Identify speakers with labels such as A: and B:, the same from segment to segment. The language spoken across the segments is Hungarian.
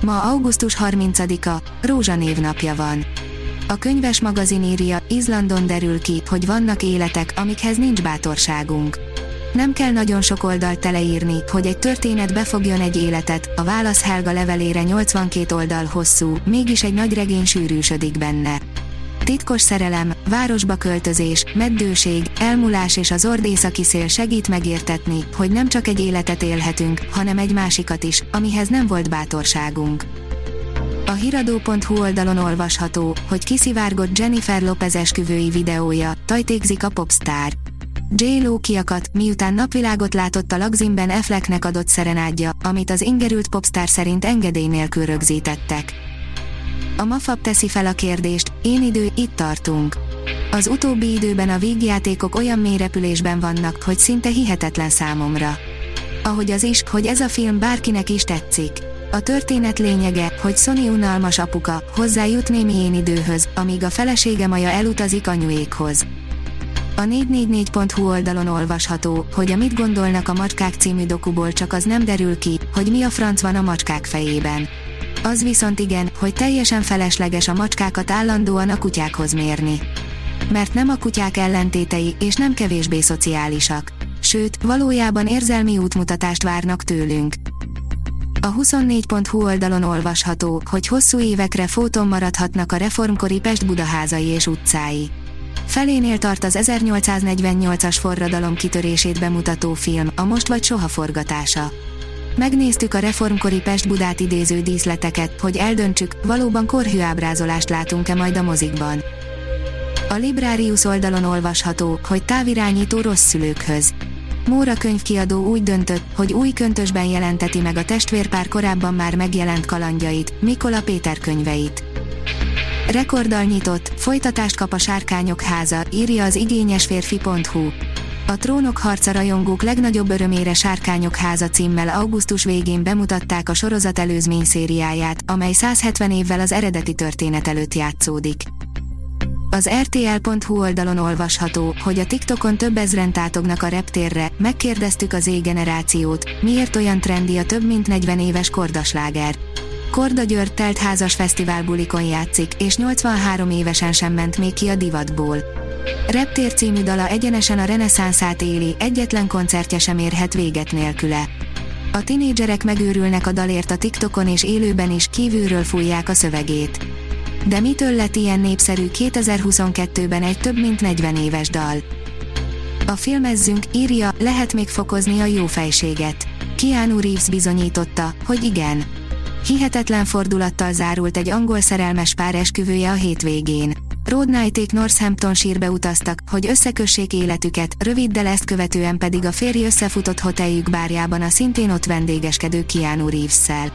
A: Ma augusztus 30-a, Rózsa névnapja van. A könyves magazin írja, Izlandon derül ki, hogy vannak életek, amikhez nincs bátorságunk. Nem kell nagyon sok oldalt teleírni, hogy egy történet befogjon egy életet, a válasz Helga levelére 82 oldal hosszú, mégis egy nagy regény sűrűsödik benne. Titkos szerelem, városba költözés, meddőség, elmulás és az ordészaki szél segít megértetni, hogy nem csak egy életet élhetünk, hanem egy másikat is, amihez nem volt bátorságunk. A hiradó.hu oldalon olvasható, hogy kiszivárgott Jennifer Lopez esküvői videója, tajtékzik a popstar. Lo kiakat, miután napvilágot látott a Lagzimben Afflecknek adott szerenádja, amit az ingerült popstar szerint engedély nélkül rögzítettek. A Mafab teszi fel a kérdést, én idő, itt tartunk. Az utóbbi időben a vígjátékok olyan mélyrepülésben vannak, hogy szinte hihetetlen számomra. Ahogy az is, hogy ez a film bárkinek is tetszik. A történet lényege, hogy Sony unalmas apuka, hozzájut némi én időhöz, amíg a felesége Maja elutazik anyuékhoz. A 444.hu oldalon olvasható, hogy a Mit gondolnak a macskák című dokuból csak az nem derül ki, hogy mi a franc van a macskák fejében. Az viszont igen, hogy teljesen felesleges a macskákat állandóan a kutyákhoz mérni. Mert nem a kutyák ellentétei, és nem kevésbé szociálisak. Sőt, valójában érzelmi útmutatást várnak tőlünk. A 24.hu oldalon olvasható, hogy hosszú évekre fóton maradhatnak a reformkori Pest budaházai és utcái. Felénél tart az 1848-as forradalom kitörését bemutató film, a Most vagy Soha forgatása. Megnéztük a reformkori Pest-Budát idéző díszleteket, hogy eldöntsük, valóban korhű ábrázolást látunk-e majd a mozikban. A Librarius oldalon olvasható, hogy távirányító rossz szülőkhöz. Móra könyvkiadó úgy döntött, hogy új köntösben jelenteti meg a testvérpár korábban már megjelent kalandjait, Mikola Péter könyveit. Rekorddal nyitott, folytatást kap a Sárkányok háza, írja az igényesférfi.hu. A Trónok harca rajongók legnagyobb örömére Sárkányok háza címmel augusztus végén bemutatták a sorozat előzmény szériáját, amely 170 évvel az eredeti történet előtt játszódik. Az RTL.hu oldalon olvasható, hogy a TikTokon több ezren tátognak a reptérre, megkérdeztük az Z-generációt, miért olyan trendi a több mint 40 éves kordasláger. Korda György telt házas játszik, és 83 évesen sem ment még ki a divatból. Reptér című dala egyenesen a reneszánszát éli, egyetlen koncertje sem érhet véget nélküle. A tinédzserek megőrülnek a dalért a TikTokon és élőben is kívülről fújják a szövegét. De mitől lett ilyen népszerű 2022-ben egy több mint 40 éves dal? A filmezzünk, írja, lehet még fokozni a jó fejséget. Keanu Reeves bizonyította, hogy igen. Hihetetlen fordulattal zárult egy angol szerelmes pár esküvője a hétvégén. Road Knighték Northampton sírbe utaztak, hogy összekössék életüket, röviddel ezt követően pedig a férj összefutott hoteljük bárjában a szintén ott vendégeskedő Keanu Reeves-szel.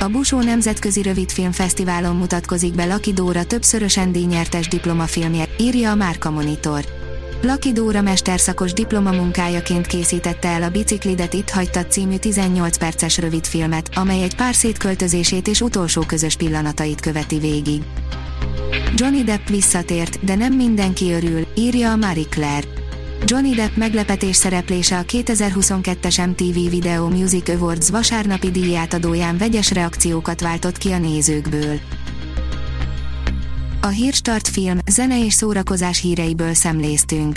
A: A Busó Nemzetközi Rövidfilmfesztiválon mutatkozik be Laki Dóra többszörösen díjnyertes diplomafilmje, írja a Márka Monitor. Laki Dóra mesterszakos diplomamunkájaként készítette el a Biciklidet itt hagytad című 18 perces rövidfilmet, amely egy pár szétköltözését és utolsó közös pillanatait követi végig. Johnny Depp visszatért, de nem mindenki örül, írja a Marie Claire. Johnny Depp meglepetés szereplése a 2022-es MTV Video Music Awards vasárnapi díjátadóján vegyes reakciókat váltott ki a nézőkből. A Hírstart film, zene és szórakozás híreiből szemléztünk.